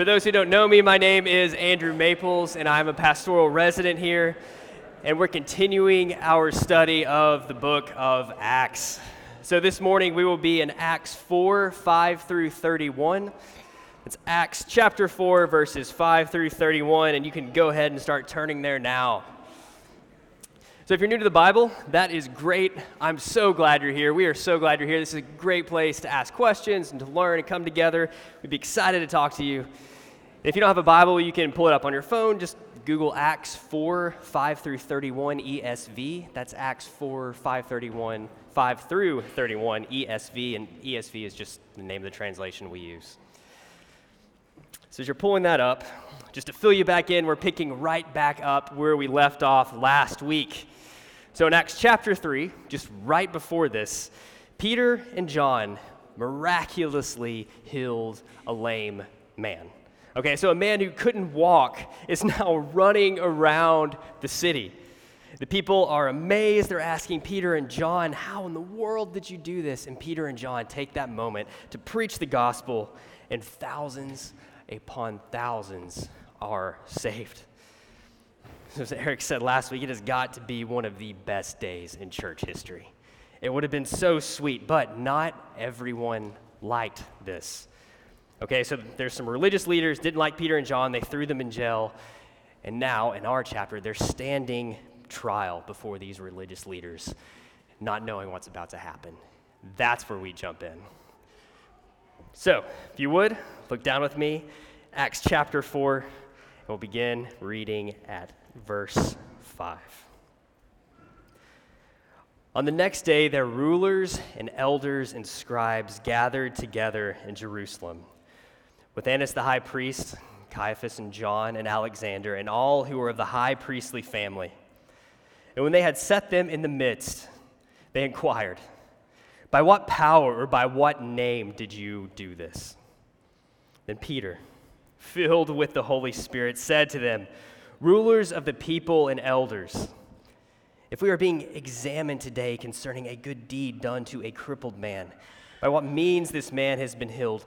For those who don't know me, my name is Andrew Maples, and I'm a pastoral resident here. And we're continuing our study of the book of Acts. So this morning we will be in Acts 4 5 through 31. It's Acts chapter 4, verses 5 through 31, and you can go ahead and start turning there now. So, if you're new to the Bible, that is great. I'm so glad you're here. We are so glad you're here. This is a great place to ask questions and to learn and come together. We'd be excited to talk to you. If you don't have a Bible, you can pull it up on your phone. Just Google Acts 4, 5 through 31 ESV. That's Acts 4, 5, 31, 5 through 31 ESV, and ESV is just the name of the translation we use. So as you're pulling that up, just to fill you back in, we're picking right back up where we left off last week. So in Acts chapter 3, just right before this, Peter and John miraculously healed a lame man. Okay, so a man who couldn't walk is now running around the city. The people are amazed. They're asking Peter and John, How in the world did you do this? And Peter and John take that moment to preach the gospel, and thousands upon thousands are saved. As Eric said last week, it has got to be one of the best days in church history. It would have been so sweet, but not everyone liked this. Okay, so there's some religious leaders didn't like Peter and John, they threw them in jail. And now, in our chapter, they're standing trial before these religious leaders, not knowing what's about to happen. That's where we jump in. So, if you would, look down with me, Acts chapter 4, and we'll begin reading at verse 5. On the next day, their rulers and elders and scribes gathered together in Jerusalem with Annas the high priest, Caiaphas and John and Alexander, and all who were of the high priestly family. And when they had set them in the midst, they inquired, By what power or by what name did you do this? Then Peter, filled with the Holy Spirit, said to them, rulers of the people and elders, if we are being examined today concerning a good deed done to a crippled man, by what means this man has been healed,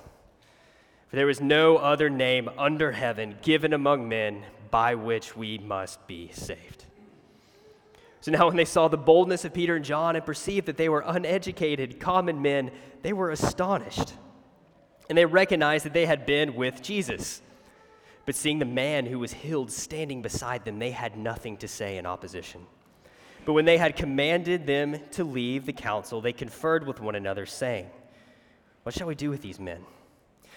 For there is no other name under heaven given among men by which we must be saved. So now, when they saw the boldness of Peter and John and perceived that they were uneducated, common men, they were astonished. And they recognized that they had been with Jesus. But seeing the man who was healed standing beside them, they had nothing to say in opposition. But when they had commanded them to leave the council, they conferred with one another, saying, What shall we do with these men?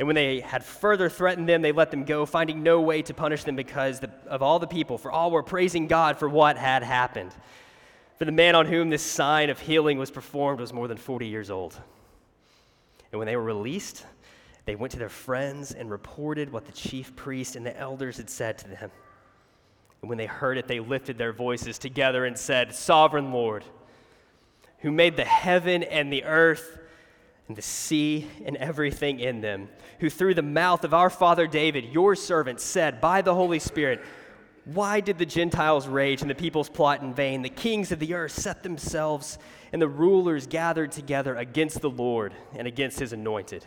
And when they had further threatened them, they let them go, finding no way to punish them because of all the people, for all were praising God for what had happened. For the man on whom this sign of healing was performed was more than 40 years old. And when they were released, they went to their friends and reported what the chief priest and the elders had said to them. And when they heard it, they lifted their voices together and said, Sovereign Lord, who made the heaven and the earth and the sea and everything in them, who through the mouth of our father David, your servant, said by the Holy Spirit, Why did the Gentiles rage and the peoples plot in vain? The kings of the earth set themselves, and the rulers gathered together against the Lord and against his anointed.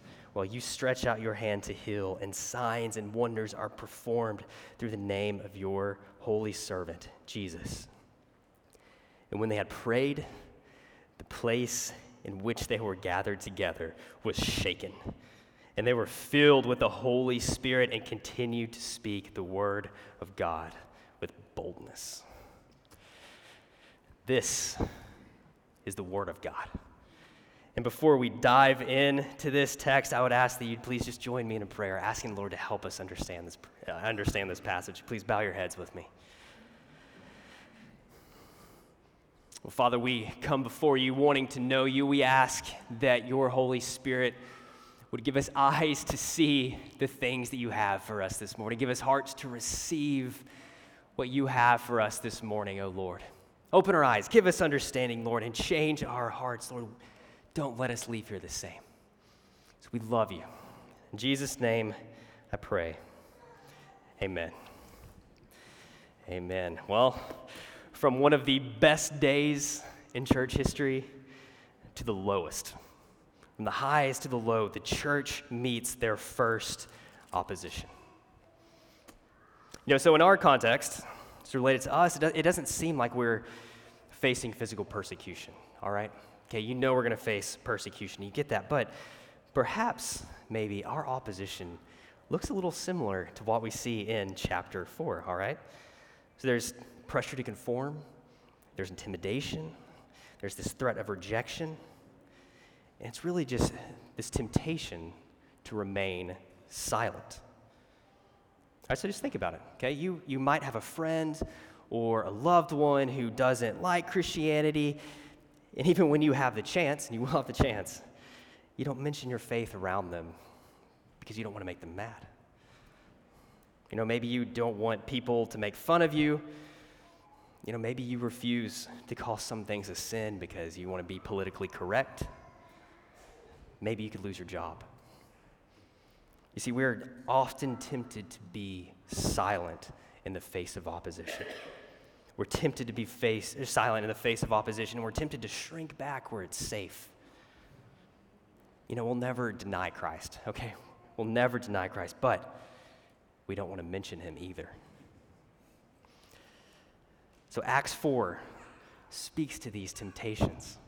while you stretch out your hand to heal, and signs and wonders are performed through the name of your holy servant, Jesus. And when they had prayed, the place in which they were gathered together was shaken. And they were filled with the Holy Spirit and continued to speak the word of God with boldness. This is the Word of God. And before we dive into this text, I would ask that you'd please just join me in a prayer, asking the Lord to help us understand this, uh, understand this passage. Please bow your heads with me. Well, Father, we come before you wanting to know you. We ask that your Holy Spirit would give us eyes to see the things that you have for us this morning. Give us hearts to receive what you have for us this morning, O oh Lord. Open our eyes, give us understanding, Lord, and change our hearts, Lord. Don't let us leave here the same. So we love you. In Jesus' name, I pray. Amen. Amen. Well, from one of the best days in church history to the lowest, from the highs to the low, the church meets their first opposition. You know, so in our context, it's related to us, it doesn't seem like we're facing physical persecution, all right? Okay, you know we're going to face persecution. You get that. But perhaps, maybe, our opposition looks a little similar to what we see in chapter 4, all right? So there's pressure to conform, there's intimidation, there's this threat of rejection, and it's really just this temptation to remain silent. All right, so just think about it, okay? You, you might have a friend or a loved one who doesn't like Christianity. And even when you have the chance, and you will have the chance, you don't mention your faith around them because you don't want to make them mad. You know, maybe you don't want people to make fun of you. You know, maybe you refuse to call some things a sin because you want to be politically correct. Maybe you could lose your job. You see, we're often tempted to be silent in the face of opposition. We're tempted to be face, silent in the face of opposition, we're tempted to shrink back where it's safe. You know, we'll never deny Christ, okay? We'll never deny Christ, but we don't want to mention him either. So, Acts 4 speaks to these temptations.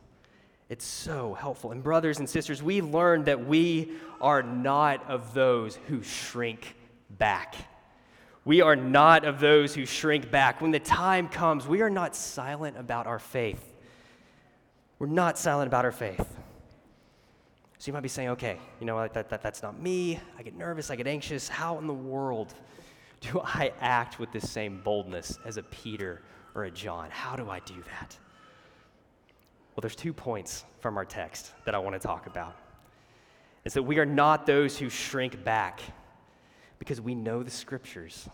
It's so helpful. And, brothers and sisters, we learn that we are not of those who shrink back. We are not of those who shrink back. When the time comes, we are not silent about our faith. We're not silent about our faith. So you might be saying, okay, you know, that, that, that's not me. I get nervous, I get anxious. How in the world do I act with the same boldness as a Peter or a John? How do I do that? Well, there's two points from our text that I want to talk about. It's that we are not those who shrink back because we know the scriptures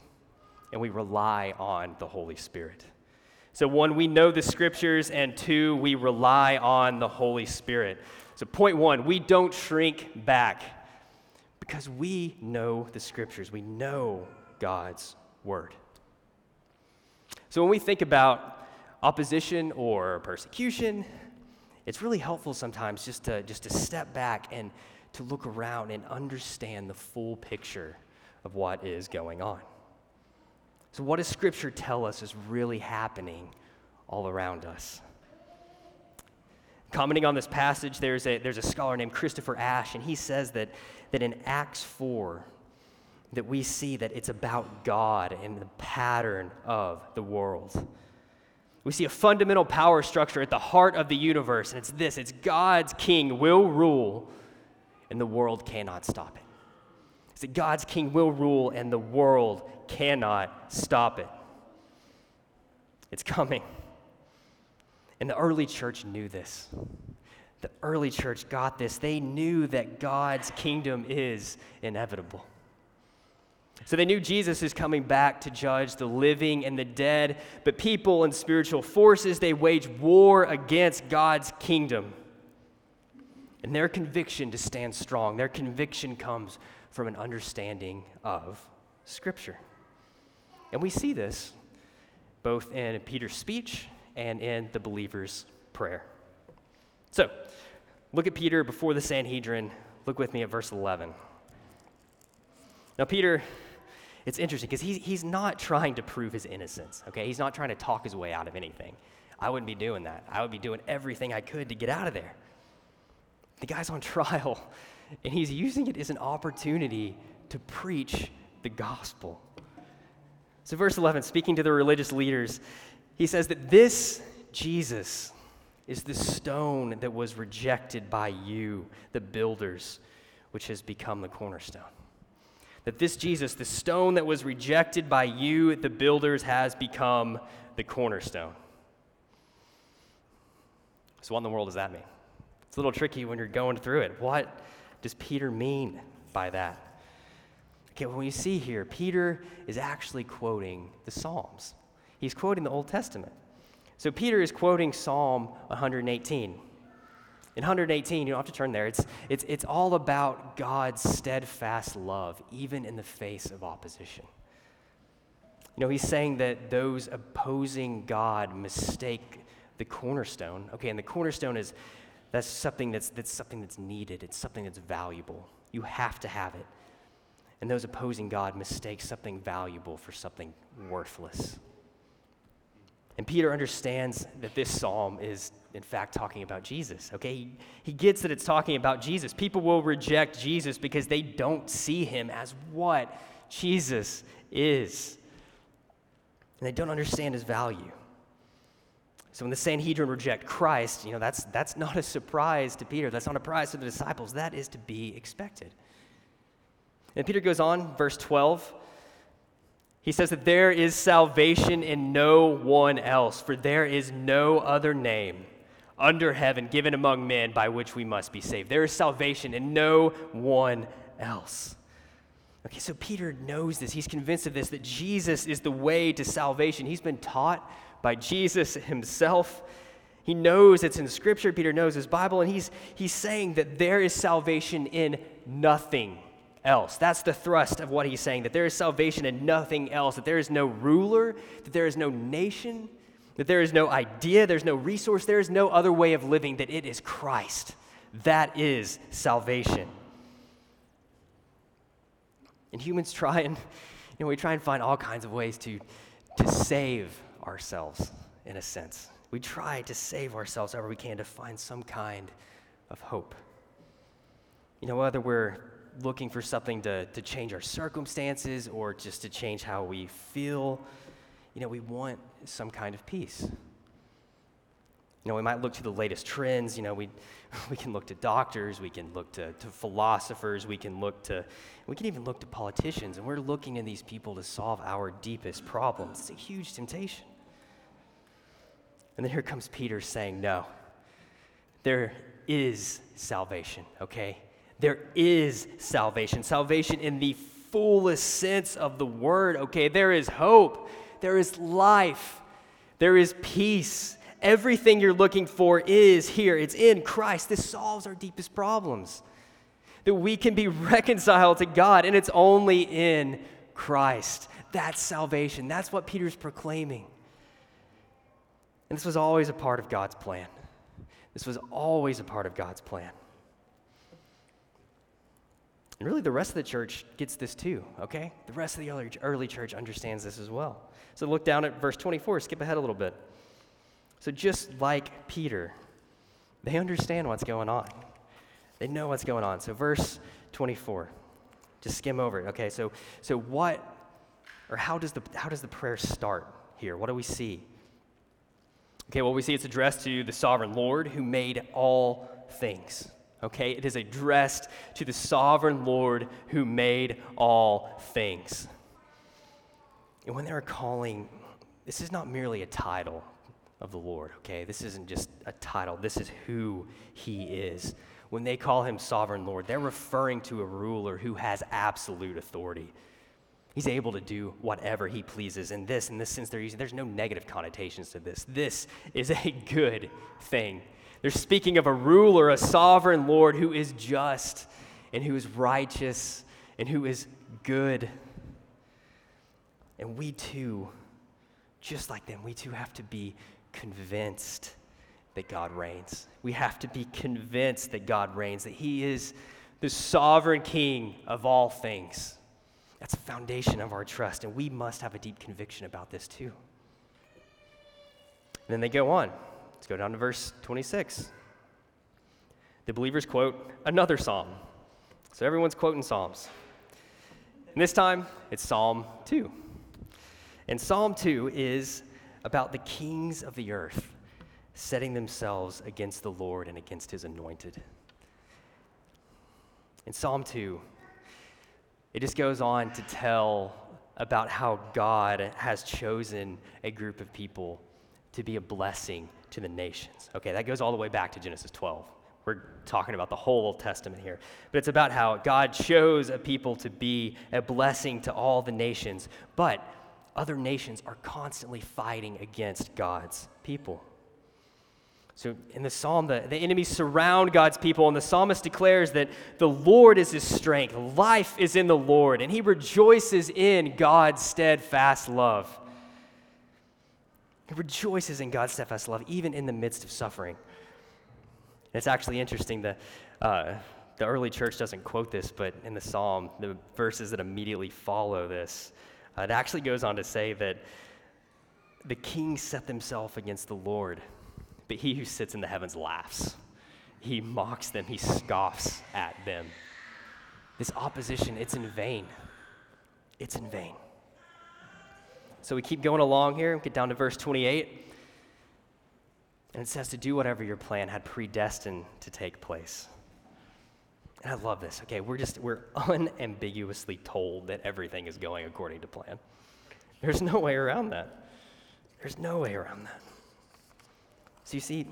and we rely on the Holy Spirit. So, one, we know the scriptures, and two, we rely on the Holy Spirit. So, point one, we don't shrink back because we know the scriptures, we know God's word. So, when we think about opposition or persecution, it's really helpful sometimes just to, just to step back and to look around and understand the full picture of what is going on. So, what does Scripture tell us is really happening all around us? Commenting on this passage, there's a, there's a scholar named Christopher Ash, and he says that, that in Acts 4, that we see that it's about God and the pattern of the world. We see a fundamental power structure at the heart of the universe, and it's this it's God's king will rule, and the world cannot stop it is that God's king will rule and the world cannot stop it. It's coming. And the early church knew this. The early church got this. They knew that God's kingdom is inevitable. So they knew Jesus is coming back to judge the living and the dead, but people and spiritual forces, they wage war against God's kingdom. And their conviction to stand strong, their conviction comes from an understanding of Scripture. And we see this both in Peter's speech and in the believer's prayer. So, look at Peter before the Sanhedrin. Look with me at verse 11. Now, Peter, it's interesting because he's, he's not trying to prove his innocence, okay? He's not trying to talk his way out of anything. I wouldn't be doing that. I would be doing everything I could to get out of there. The guy's on trial, and he's using it as an opportunity to preach the gospel. So, verse 11, speaking to the religious leaders, he says that this Jesus is the stone that was rejected by you, the builders, which has become the cornerstone. That this Jesus, the stone that was rejected by you, the builders, has become the cornerstone. So, what in the world does that mean? It's a little tricky when you're going through it. What does Peter mean by that? Okay, when you see here, Peter is actually quoting the Psalms. He's quoting the Old Testament. So Peter is quoting Psalm 118. In 118, you don't have to turn there, it's, it's, it's all about God's steadfast love, even in the face of opposition. You know, he's saying that those opposing God mistake the cornerstone. Okay, and the cornerstone is that's something that's, that's something that's needed, it's something that's valuable. You have to have it. And those opposing God mistake something valuable for something worthless. And Peter understands that this psalm is, in fact, talking about Jesus, okay? He, he gets that it's talking about Jesus. People will reject Jesus because they don't see him as what Jesus is. And they don't understand his value. So when the Sanhedrin reject Christ, you know, that's, that's not a surprise to Peter. That's not a surprise to the disciples. That is to be expected. And Peter goes on, verse 12. He says that there is salvation in no one else, for there is no other name under heaven given among men by which we must be saved. There is salvation in no one else. Okay, so Peter knows this. He's convinced of this that Jesus is the way to salvation. He's been taught by Jesus himself. He knows it's in Scripture. Peter knows his Bible, and he's, he's saying that there is salvation in nothing else. That's the thrust of what he's saying that there is salvation in nothing else, that there is no ruler, that there is no nation, that there is no idea, there's no resource, there is no other way of living, that it is Christ. That is salvation. And humans try and, you know, we try and find all kinds of ways to, to save ourselves, in a sense. We try to save ourselves however we can to find some kind of hope. You know, whether we're looking for something to, to change our circumstances or just to change how we feel. You know, we want some kind of peace. You know, we might look to the latest trends. You know, we, we can look to doctors, we can look to, to philosophers, we can look to, we can even look to politicians, and we're looking to these people to solve our deepest problems. It's a huge temptation. And then here comes Peter saying, No, there is salvation, okay? There is salvation. Salvation in the fullest sense of the word, okay? There is hope. There is life. There is peace. Everything you're looking for is here. It's in Christ. This solves our deepest problems. That we can be reconciled to God, and it's only in Christ. That's salvation. That's what Peter's proclaiming. And this was always a part of God's plan. This was always a part of God's plan. And really, the rest of the church gets this too, okay? The rest of the early church understands this as well. So look down at verse 24, skip ahead a little bit. So, just like Peter, they understand what's going on. They know what's going on. So, verse 24, just skim over it. Okay, so, so what, or how does, the, how does the prayer start here? What do we see? Okay, well, we see it's addressed to the sovereign Lord who made all things okay? It is addressed to the sovereign Lord who made all things. And when they're calling, this is not merely a title of the Lord, okay? This isn't just a title, this is who he is. When they call him sovereign Lord, they're referring to a ruler who has absolute authority. He's able to do whatever he pleases. And this, in this sense, they're using, there's no negative connotations to this. This is a good thing. They're speaking of a ruler, a sovereign Lord who is just and who is righteous and who is good. And we too, just like them, we too have to be convinced that God reigns. We have to be convinced that God reigns, that He is the sovereign King of all things. That's the foundation of our trust, and we must have a deep conviction about this too. And then they go on. Let's go down to verse 26. The believers quote another psalm. So everyone's quoting psalms. And this time, it's Psalm 2. And Psalm 2 is about the kings of the earth setting themselves against the Lord and against his anointed. In Psalm 2, it just goes on to tell about how God has chosen a group of people to be a blessing to the nations. Okay, that goes all the way back to Genesis 12. We're talking about the whole Old Testament here. But it's about how God chose a people to be a blessing to all the nations, but other nations are constantly fighting against God's people. So in the psalm, the, the enemies surround God's people, and the psalmist declares that the Lord is his strength. Life is in the Lord, and he rejoices in God's steadfast love. He rejoices in God's steadfast love, even in the midst of suffering. It's actually interesting that uh, the early church doesn't quote this, but in the psalm, the verses that immediately follow this, uh, it actually goes on to say that the king set himself against the Lord but he who sits in the heavens laughs. He mocks them, he scoffs at them. This opposition, it's in vain. It's in vain. So we keep going along here, get down to verse 28. And it says to do whatever your plan had predestined to take place. And I love this. Okay, we're just, we're unambiguously told that everything is going according to plan. There's no way around that. There's no way around that. So you see,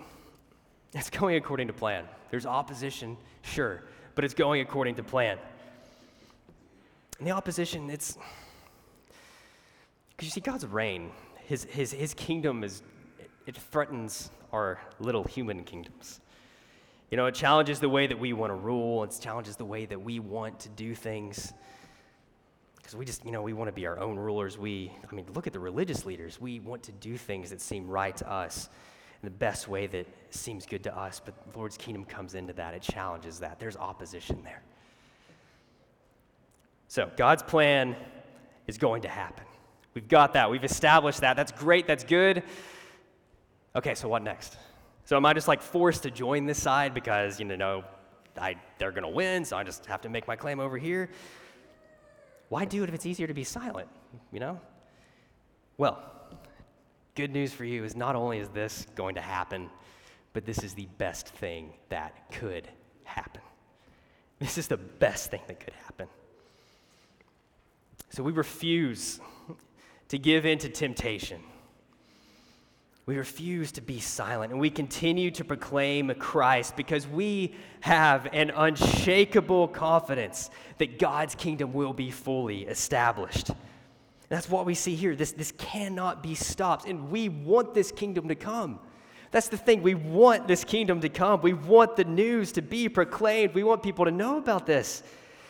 it's going according to plan. There's opposition, sure, but it's going according to plan. And the opposition, it's because you see, God's reign, his, his, his kingdom is, it threatens our little human kingdoms. You know, it challenges the way that we want to rule, it challenges the way that we want to do things. Because we just, you know, we want to be our own rulers. We, I mean, look at the religious leaders. We want to do things that seem right to us in the best way that seems good to us, but the Lord's kingdom comes into that. It challenges that. There's opposition there. So, God's plan is going to happen. We've got that. We've established that. That's great. That's good. Okay, so what next? So, am I just like forced to join this side because, you know, I, they're going to win, so I just have to make my claim over here? Why do it if it's easier to be silent, you know? Well, good news for you is not only is this going to happen, but this is the best thing that could happen. This is the best thing that could happen. So we refuse to give in to temptation. We refuse to be silent and we continue to proclaim Christ because we have an unshakable confidence that God's kingdom will be fully established. That's what we see here. This, this cannot be stopped. And we want this kingdom to come. That's the thing. We want this kingdom to come. We want the news to be proclaimed. We want people to know about this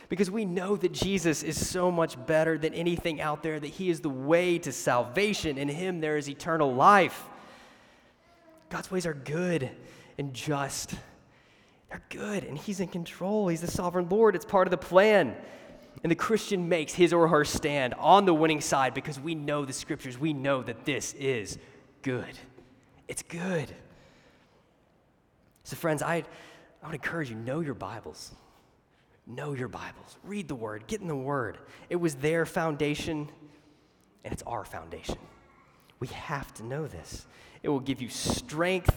because we know that Jesus is so much better than anything out there, that He is the way to salvation. In Him, there is eternal life. God's ways are good and just. They're good, and He's in control. He's the sovereign Lord. It's part of the plan. And the Christian makes his or her stand on the winning side because we know the scriptures. We know that this is good. It's good. So, friends, I, I would encourage you know your Bibles. Know your Bibles. Read the Word. Get in the Word. It was their foundation, and it's our foundation. We have to know this. It will give you strength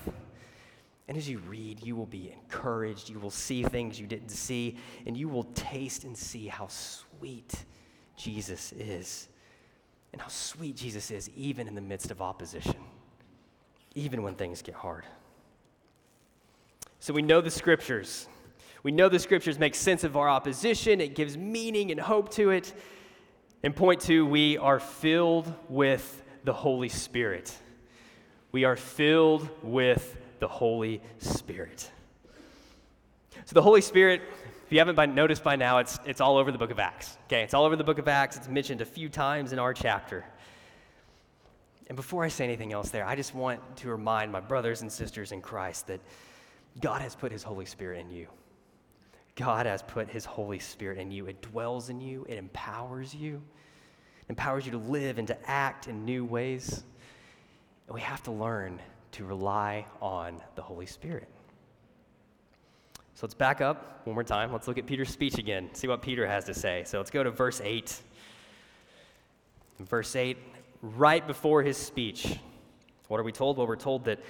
and as you read, you will be encouraged. You will see things you didn't see, and you will taste and see how sweet Jesus is. And how sweet Jesus is, even in the midst of opposition, even when things get hard. So we know the scriptures. We know the scriptures make sense of our opposition, it gives meaning and hope to it. And point two, we are filled with the Holy Spirit. We are filled with the Holy Spirit. So, the Holy Spirit, if you haven't by, noticed by now, it's, it's all over the book of Acts. Okay, it's all over the book of Acts. It's mentioned a few times in our chapter. And before I say anything else there, I just want to remind my brothers and sisters in Christ that God has put his Holy Spirit in you. God has put his Holy Spirit in you. It dwells in you, it empowers you, it empowers you to live and to act in new ways. And we have to learn to rely on the Holy Spirit. So let's back up one more time. Let's look at Peter's speech again, see what Peter has to say. So let's go to verse 8. verse 8, right before his speech, what are we told? Well, we're told that,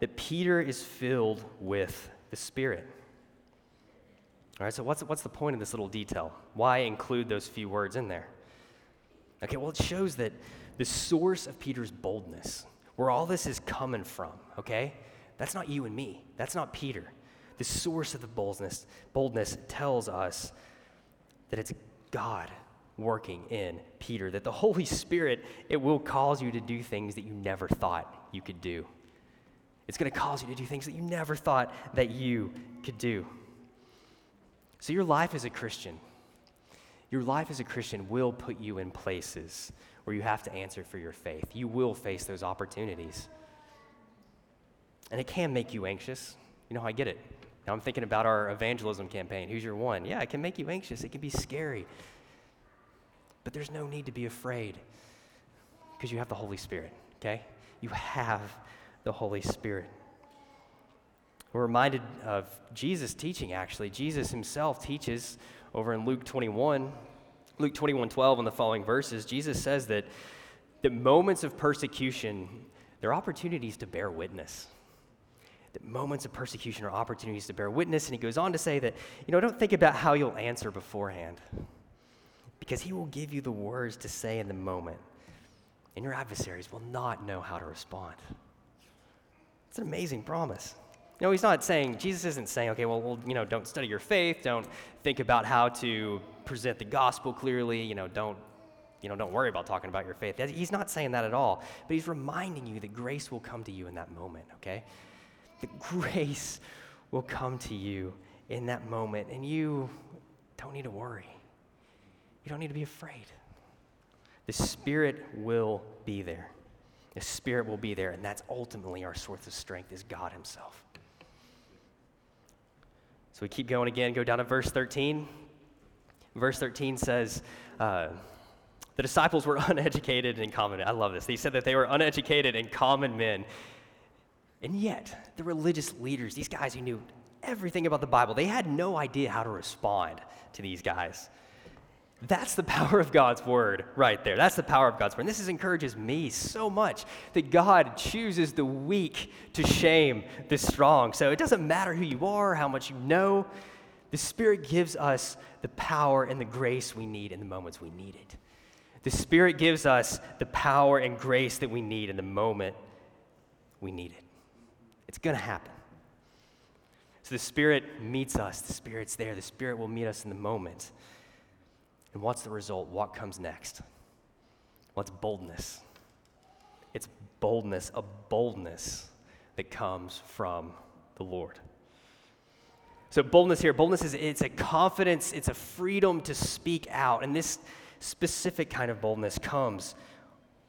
that Peter is filled with the Spirit. All right, so what's, what's the point of this little detail? Why include those few words in there? Okay, well, it shows that the source of Peter's boldness, where all this is coming from, okay, that's not you and me. That's not Peter. The source of the boldness, boldness tells us that it's God working in Peter, that the Holy Spirit, it will cause you to do things that you never thought you could do. It's going to cause you to do things that you never thought that you could do. So, your life as a Christian, your life as a Christian will put you in places where you have to answer for your faith. You will face those opportunities. And it can make you anxious. You know, I get it. Now I'm thinking about our evangelism campaign. Who's your one? Yeah, it can make you anxious. It can be scary. But there's no need to be afraid because you have the Holy Spirit, okay? You have the Holy Spirit. We're reminded of Jesus' teaching, actually. Jesus himself teaches over in Luke 21, Luke 21 12, in the following verses. Jesus says that the moments of persecution, they're opportunities to bear witness. That moments of persecution are opportunities to bear witness. And he goes on to say that, you know, don't think about how you'll answer beforehand because he will give you the words to say in the moment, and your adversaries will not know how to respond. It's an amazing promise. You know, he's not saying, Jesus isn't saying, okay, well, well, you know, don't study your faith, don't think about how to present the gospel clearly, you know, don't, you know, don't worry about talking about your faith. He's not saying that at all, but he's reminding you that grace will come to you in that moment, okay? The grace will come to you in that moment, and you don't need to worry. You don't need to be afraid. The Spirit will be there. The Spirit will be there, and that's ultimately our source of strength is God Himself. So we keep going again, go down to verse 13. Verse 13 says, uh, the disciples were uneducated and common. I love this. They said that they were uneducated and common men. And yet, the religious leaders, these guys who knew everything about the Bible, they had no idea how to respond to these guys. That's the power of God's word right there. That's the power of God's word. And this is, encourages me so much that God chooses the weak to shame the strong. So it doesn't matter who you are, how much you know, the Spirit gives us the power and the grace we need in the moments we need it. The Spirit gives us the power and grace that we need in the moment we need it. It's going to happen. So the Spirit meets us, the Spirit's there, the Spirit will meet us in the moment. And what's the result? What comes next? What's boldness? It's boldness, a boldness that comes from the Lord. So boldness here, boldness is it's a confidence, it's a freedom to speak out. And this specific kind of boldness comes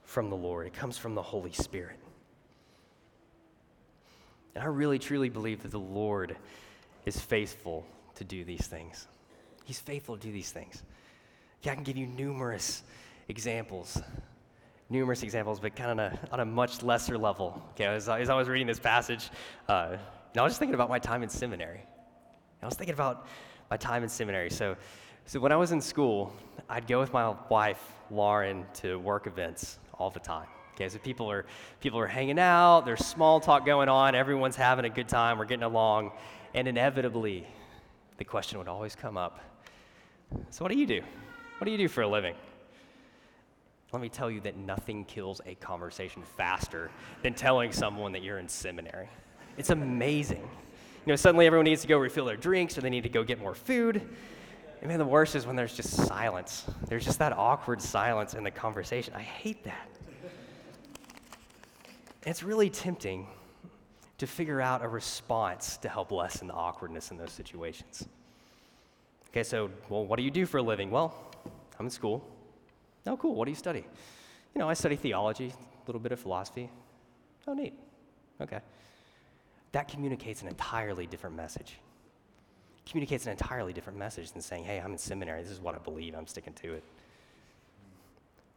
from the Lord. It comes from the Holy Spirit. And I really truly believe that the Lord is faithful to do these things. He's faithful to do these things. Yeah, I can give you numerous examples, numerous examples, but kind of on a much lesser level. Okay, as, I was reading this passage, uh, I was just thinking about my time in seminary. I was thinking about my time in seminary. So, so when I was in school, I'd go with my wife, Lauren, to work events all the time. Okay, so people are people are hanging out, there's small talk going on, everyone's having a good time, we're getting along, and inevitably, the question would always come up. So what do you do? What do you do for a living? Let me tell you that nothing kills a conversation faster than telling someone that you're in seminary. It's amazing. You know, suddenly everyone needs to go refill their drinks or they need to go get more food. And man, the worst is when there's just silence. There's just that awkward silence in the conversation. I hate that. It's really tempting to figure out a response to help lessen the awkwardness in those situations. Okay, so, well, what do you do for a living? Well, I'm in school. Oh, cool. What do you study? You know, I study theology, a little bit of philosophy. Oh, neat. Okay. That communicates an entirely different message. Communicates an entirely different message than saying, hey, I'm in seminary. This is what I believe. I'm sticking to it.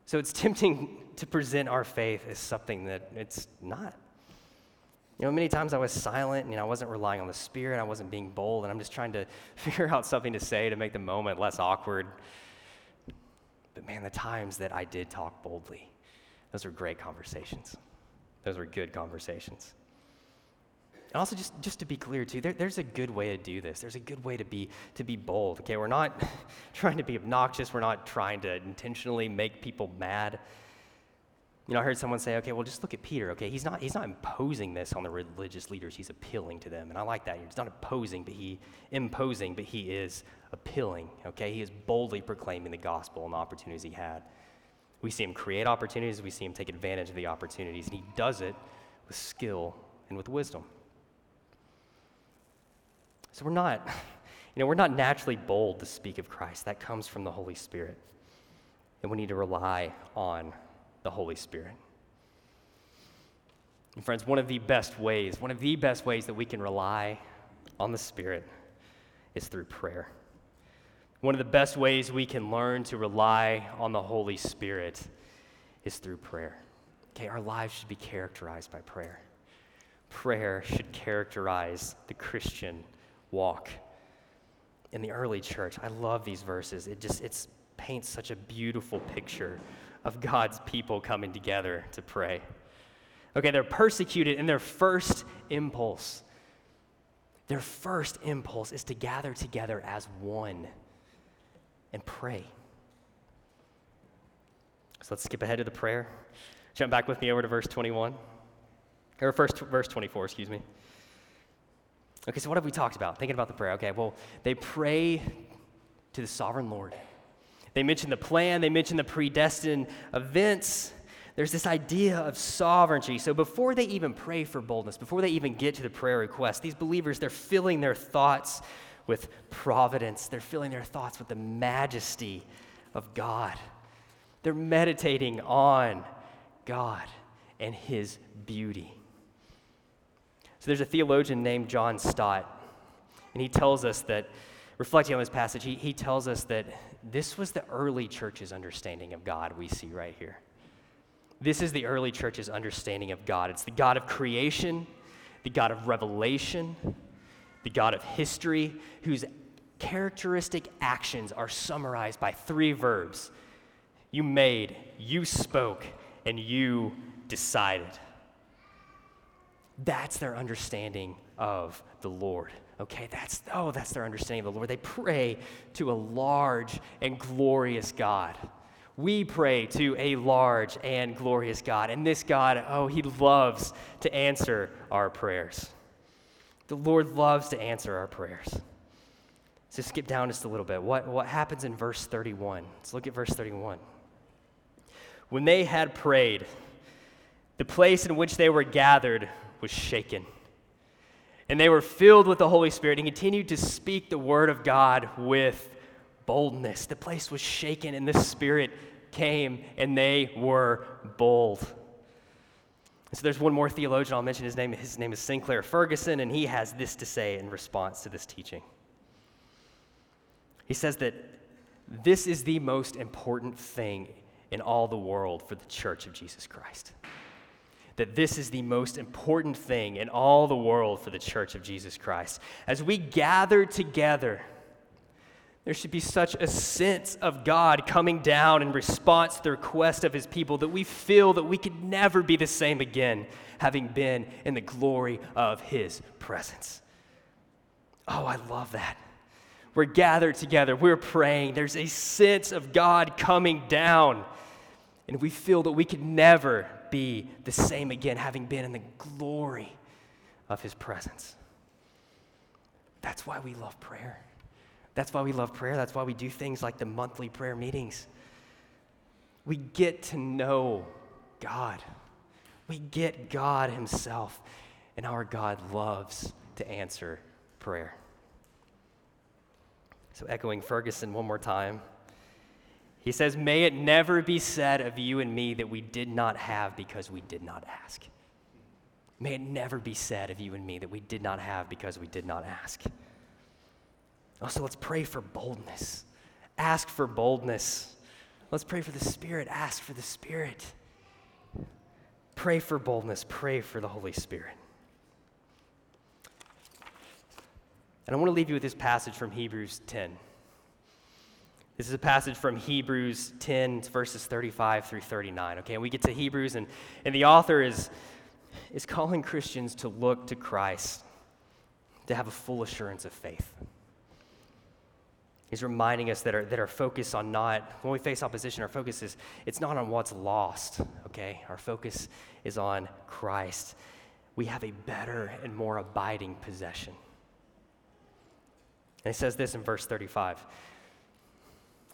So it's tempting to present our faith as something that it's not. You know, many times I was silent and you know, I wasn't relying on the Spirit, I wasn't being bold, and I'm just trying to figure out something to say to make the moment less awkward. But man, the times that I did talk boldly, those were great conversations. Those were good conversations. And also, just, just to be clear, too, there, there's a good way to do this. There's a good way to be, to be bold. Okay, we're not trying to be obnoxious. We're not trying to intentionally make people mad. You know, I heard someone say, okay, well, just look at Peter. Okay, he's not, he's not imposing this on the religious leaders. He's appealing to them. And I like that. He's not opposing, but he imposing, but he is appealing. Okay, he is boldly proclaiming the gospel and the opportunities he had. We see him create opportunities. We see him take advantage of the opportunities. And he does it with skill and with wisdom. So we're not, you know, we're not naturally bold to speak of Christ. That comes from the Holy Spirit. And we need to rely on the Holy Spirit. And friends, one of the best ways, one of the best ways that we can rely on the Spirit is through prayer. One of the best ways we can learn to rely on the Holy Spirit is through prayer. Okay, our lives should be characterized by prayer. Prayer should characterize the Christian walk. In the early church, I love these verses. It just it paints such a beautiful picture of God's people coming together to pray. Okay, they're persecuted, and their first impulse, their first impulse is to gather together as one and pray. So let's skip ahead to the prayer. Jump back with me over to verse 21. Or first verse 24, excuse me. Okay, so what have we talked about? Thinking about the prayer. Okay, well, they pray to the sovereign Lord. They mention the plan, they mention the predestined events. There's this idea of sovereignty. So before they even pray for boldness, before they even get to the prayer request, these believers, they're filling their thoughts with providence. They're filling their thoughts with the majesty of God. They're meditating on God and His beauty. So there's a theologian named John Stott, and he tells us that, reflecting on this passage, he, he tells us that this was the early church's understanding of God we see right here. This is the early church's understanding of God. It's the God of creation, the God of revelation, the God of history, whose characteristic actions are summarized by three verbs you made, you spoke, and you decided. That's their understanding of the Lord. Okay, that's oh, that's their understanding of the Lord. They pray to a large and glorious God. We pray to a large and glorious God. And this God, oh, he loves to answer our prayers. The Lord loves to answer our prayers. So skip down just a little bit. What, what happens in verse 31? Let's look at verse 31. When they had prayed, the place in which they were gathered was shaken. And they were filled with the Holy Spirit and continued to speak the word of God with boldness. The place was shaken, and the Spirit came, and they were bold. so there's one more theologian I'll mention. His name, his name is Sinclair Ferguson, and he has this to say in response to this teaching. He says that this is the most important thing in all the world for the church of Jesus Christ that this is the most important thing in all the world for the church of Jesus Christ. As we gather together, there should be such a sense of God coming down in response to the request of his people that we feel that we could never be the same again, having been in the glory of his presence. Oh, I love that. We're gathered together, we're praying. There's a sense of God coming down, and we feel that we could never be the same again, having been in the glory of his presence. That's why we love prayer. That's why we love prayer. That's why we do things like the monthly prayer meetings. We get to know God. We get God Himself, and our God loves to answer prayer. So, echoing Ferguson one more time, He says, May it never be said of you and me that we did not have because we did not ask. May it never be said of you and me that we did not have because we did not ask. Also, let's pray for boldness. Ask for boldness. Let's pray for the Spirit. Ask for the Spirit. Pray for boldness. Pray for the Holy Spirit. And I want to leave you with this passage from Hebrews 10. This is a passage from Hebrews 10, verses 35 through 39. Okay, and we get to Hebrews, and, and the author is, is calling Christians to look to Christ, to have a full assurance of faith. He's reminding us that our, that our focus on not, when we face opposition, our focus is, it's not on what's lost, okay? Our focus is on Christ. We have a better and more abiding possession. And it says this in verse 35.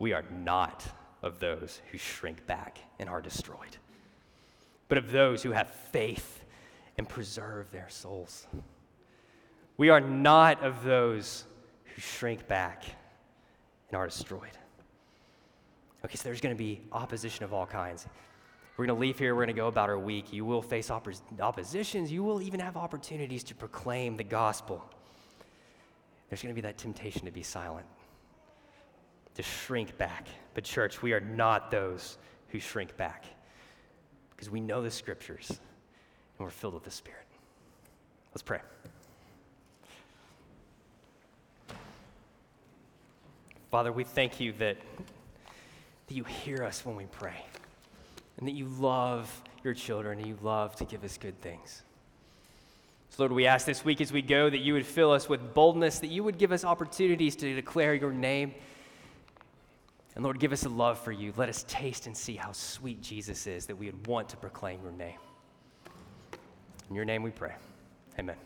we are not of those who shrink back and are destroyed, but of those who have faith and preserve their souls. We are not of those who shrink back and are destroyed. Okay, so there's going to be opposition of all kinds. We're going to leave here, we're going to go about our week. You will face oppos- oppositions, you will even have opportunities to proclaim the gospel. There's going to be that temptation to be silent, to shrink back. But, church, we are not those who shrink back because we know the scriptures and we're filled with the Spirit. Let's pray. Father, we thank you that, that you hear us when we pray and that you love your children and you love to give us good things. So, Lord, we ask this week as we go that you would fill us with boldness, that you would give us opportunities to declare your name. And Lord, give us a love for you. Let us taste and see how sweet Jesus is, that we would want to proclaim your name. In your name we pray. Amen.